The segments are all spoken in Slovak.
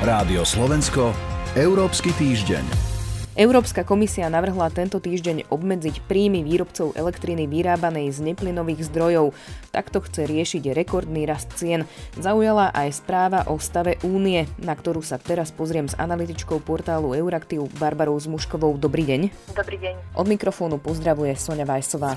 Rádio Slovensko, Európsky týždeň. Európska komisia navrhla tento týždeň obmedziť príjmy výrobcov elektriny vyrábanej z neplynových zdrojov. Takto chce riešiť rekordný rast cien. Zaujala aj správa o stave únie, na ktorú sa teraz pozriem s analytičkou portálu Euraktiv Barbarou Zmuškovou. Dobrý deň. Dobrý deň. Od mikrofónu pozdravuje Sonja Vajsová.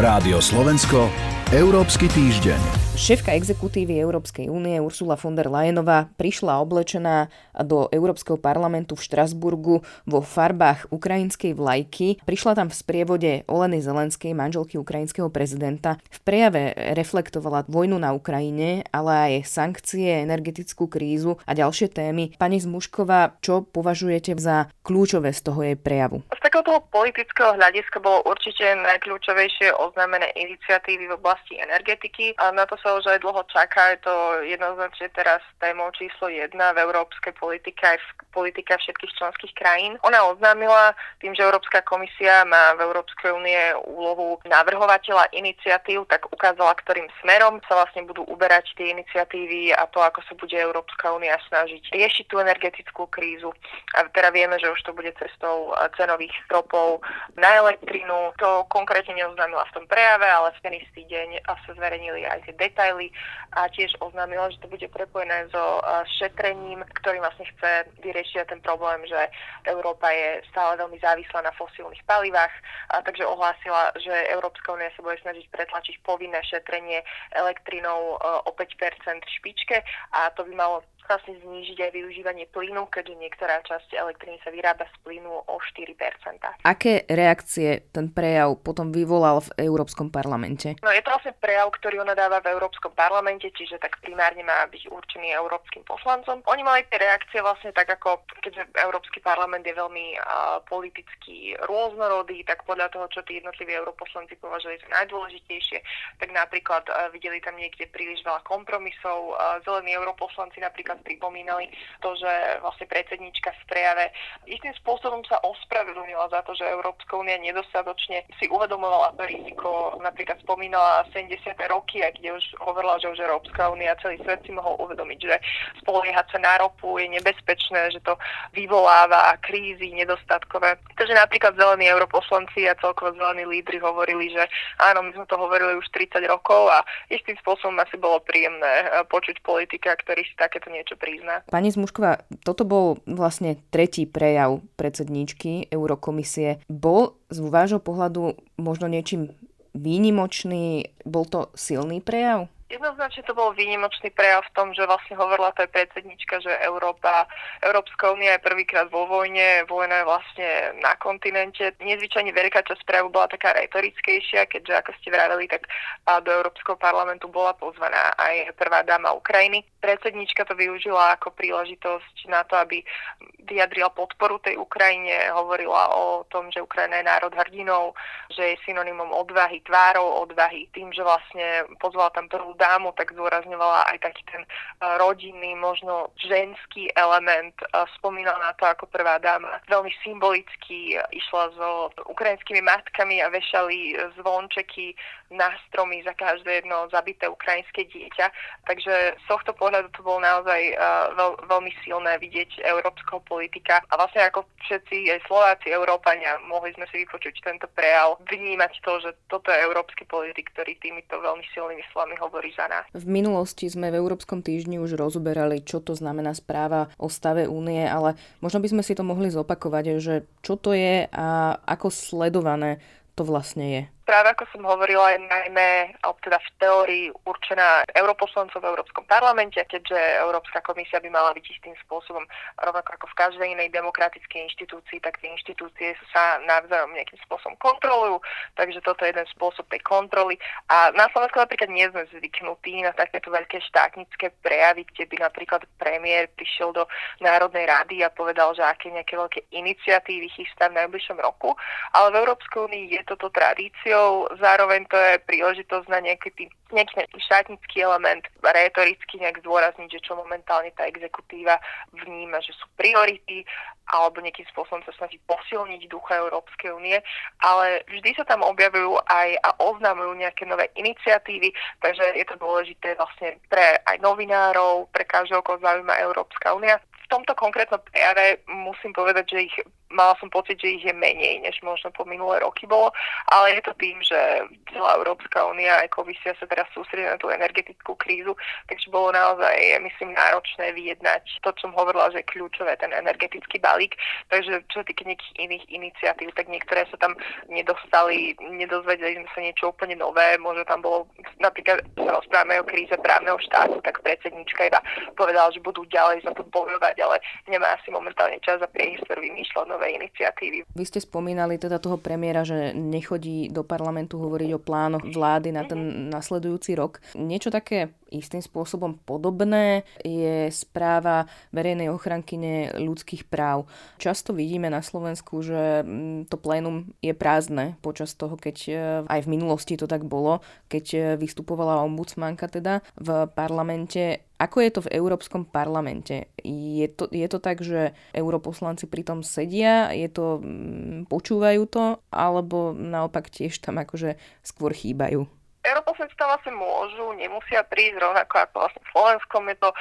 Rádio Slovensko, Európsky týždeň. Šéfka exekutívy Európskej únie Ursula von der Leyenová prišla oblečená do Európskeho parlamentu v Štrasburgu vo farbách ukrajinskej vlajky. Prišla tam v sprievode Oleny Zelenskej, manželky ukrajinského prezidenta. V prejave reflektovala vojnu na Ukrajine, ale aj sankcie, energetickú krízu a ďalšie témy. Pani Zmušková, čo považujete za kľúčové z toho jej prejavu? Z takéhoto politického hľadiska bolo určite najkľúčovejšie oznámené iniciatívy v oblasti energetiky. A na to sa už aj dlho čaká, je to jednoznačne teraz témou číslo jedna v európskej politike aj v politike všetkých členských krajín. Ona oznámila tým, že Európska komisia má v Európskej únie úlohu navrhovateľa iniciatív, tak ukázala, ktorým smerom sa vlastne budú uberať tie iniciatívy a to, ako sa bude Európska únia snažiť riešiť tú energetickú krízu. A teda vieme, že už to bude cestou cenových stropov na elektrinu. To konkrétne neoznámila v tom prejave, ale v ten istý deň sa zverejnili aj tie detaily a tiež oznámila, že to bude prepojené so šetrením, ktorý vlastne chce vyriešiť ten problém, že Európa je stále veľmi závislá na fosílnych palivách, a takže ohlásila, že Európska únia sa bude snažiť pretlačiť povinné šetrenie elektrinou o 5% v špičke a to by malo vlastne znížiť aj využívanie plynu, keďže niektorá časť elektriny sa vyrába z plynu o 4%. Aké reakcie ten prejav potom vyvolal v Európskom parlamente? No je to vlastne prejav, ktorý ona dáva v Európskom parlamente, čiže tak primárne má byť určený európskym poslancom. Oni mali tie reakcie vlastne tak ako, keďže Európsky parlament je veľmi uh, politicky rôznorodý, tak podľa toho, čo tí jednotliví europoslanci považovali za najdôležitejšie, tak napríklad uh, videli tam niekde príliš veľa kompromisov. Uh, zelení europoslanci napríklad napríklad pripomínali to, že vlastne predsednička v prejave istým spôsobom sa ospravedlnila za to, že Európska únia nedostatočne si uvedomovala to riziko. Napríklad spomínala 70. roky, a kde už hovorila, že už Európska únia celý svet si mohol uvedomiť, že spoliehať sa na ropu je nebezpečné, že to vyvoláva krízy nedostatkové. Takže napríklad zelení europoslanci a celkovo zelení lídry hovorili, že áno, my sme to hovorili už 30 rokov a istým spôsobom asi bolo príjemné eh, počuť politika, ktorý si takéto niečo prizná. Pani Zmušková, toto bol vlastne tretí prejav predsedníčky Eurokomisie. Bol z vášho pohľadu možno niečím výnimočný? Bol to silný prejav? Jednoznačne to bol výnimočný prejav v tom, že vlastne hovorila to aj predsednička, že Európa, Európska únia je prvýkrát vo vojne, vojna je vlastne na kontinente. Nezvyčajne veľká časť prejavu bola taká retorickejšia, keďže ako ste vraveli, tak do Európskeho parlamentu bola pozvaná aj prvá dáma Ukrajiny. Predsednička to využila ako príležitosť na to, aby vyjadrila podporu tej Ukrajine, hovorila o tom, že Ukrajina je národ hrdinov, že je synonymom odvahy, tvárov odvahy, tým, že vlastne pozvala tam prvú dámu, tak zdôrazňovala aj taký ten rodinný, možno ženský element. Spomínala na to ako prvá dáma. Veľmi symbolicky išla so ukrajinskými matkami a vešali zvončeky na stromy za každé jedno zabité ukrajinské dieťa. Takže z tohto pohľadu to bolo naozaj veľ, veľmi silné vidieť európskeho politika. A vlastne ako všetci aj Slováci, Európania, mohli sme si vypočuť tento prejav, vnímať to, že toto je európsky politik, ktorý týmito veľmi silnými slovami hovorí nás. V minulosti sme v Európskom týždni už rozoberali, čo to znamená správa o stave únie, ale možno by sme si to mohli zopakovať, že čo to je a ako sledované to vlastne je práve ako som hovorila, je najmä, alebo teda v teórii určená europoslancov v Európskom parlamente, keďže Európska komisia by mala byť istým spôsobom, rovnako ako v každej inej demokratickej inštitúcii, tak tie inštitúcie sa navzájom nejakým spôsobom kontrolujú, takže toto je jeden spôsob tej kontroly. A na Slovensku napríklad nie sme zvyknutí na takéto veľké štátnické prejavy, kde by napríklad premiér prišiel do Národnej rady a povedal, že aké nejaké veľké iniciatívy chystá v najbližšom roku, ale v Európskej únii je toto tradícia iniciáciou, zároveň to je príležitosť na nejaký, nejaký šátnický element, retoricky nejak zdôrazniť, že čo momentálne tá exekutíva vníma, že sú priority, alebo nejakým spôsobom sa snaží posilniť ducha Európskej únie, ale vždy sa tam objavujú aj a oznamujú nejaké nové iniciatívy, takže je to dôležité vlastne pre aj novinárov, pre každého, koho zaujíma Európska únia. Tomto konkrétnom prejave musím povedať, že ich mala som pocit, že ich je menej, než možno po minulé roky bolo, ale je to tým, že celá Európska únia aj komisia sa teraz sústredí na tú energetickú krízu, takže bolo naozaj, myslím, náročné vyjednať to, čo som hovorila, že kľúčové, ten energetický balík. Takže čo sa týka nejakých iných iniciatív, tak niektoré sa tam nedostali, nedozvedeli sme sa niečo úplne nové, možno tam bolo, napríklad sa rozprávame o kríze právneho štátu, tak predsednička iba povedala, že budú ďalej za to bojovať, ale nemá asi momentálne čas a priestor vymýšľať nové nové iniciatívy. Vy ste spomínali teda toho premiéra, že nechodí do parlamentu hovoriť o plánoch vlády na ten mm-hmm. nasledujúci rok. Niečo také istým spôsobom podobné je správa verejnej ochrankyne ľudských práv. Často vidíme na Slovensku, že mm, to plénum je prázdne počas toho, keď e, aj v minulosti to tak bolo, keď e, vystupovala ombudsmanka teda v parlamente ako je to v Európskom parlamente? Je to, je to tak, že europoslanci pritom sedia, je to, mm, počúvajú to, alebo naopak tiež tam akože skôr chýbajú? Europoslanci tam vlastne môžu, nemusia prísť rovnako ako vlastne v Slovenskom. Je to, e,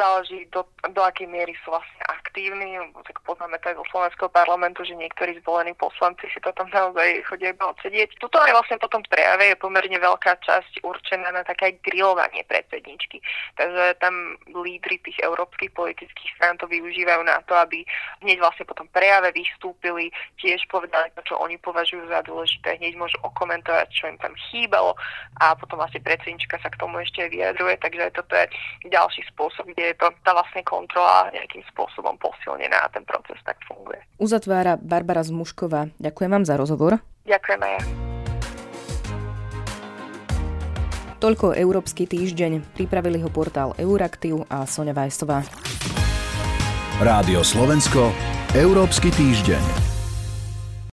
záleží do, do akej miery sú vlastne aktívni. Tak poznáme to aj zo Slovenského parlamentu, že niektorí zvolení poslanci si to tam naozaj chodia iba odsedieť. Tuto aj vlastne potom prejave je pomerne veľká časť určená na také grilovanie predsedničky. Takže tam lídry tých európskych politických strán to využívajú na to, aby hneď vlastne potom prejave vystúpili, tiež povedali to, čo oni považujú za dôležité, hneď môžu okomentovať, čo im tam chýbalo a potom vlastne predsednička sa k tomu ešte vyjadruje, takže toto je ďalší spôsob, kde je to tá vlastne kontrola nejakým spôsobom posilnená a ten proces tak funguje. Uzatvára Barbara Zmušková. Ďakujem vám za rozhovor. Ďakujem aj ja. Toľko Európsky týždeň. Pripravili ho portál Euraktiv a Sonja Vajstová. Rádio Slovensko. Európsky týždeň.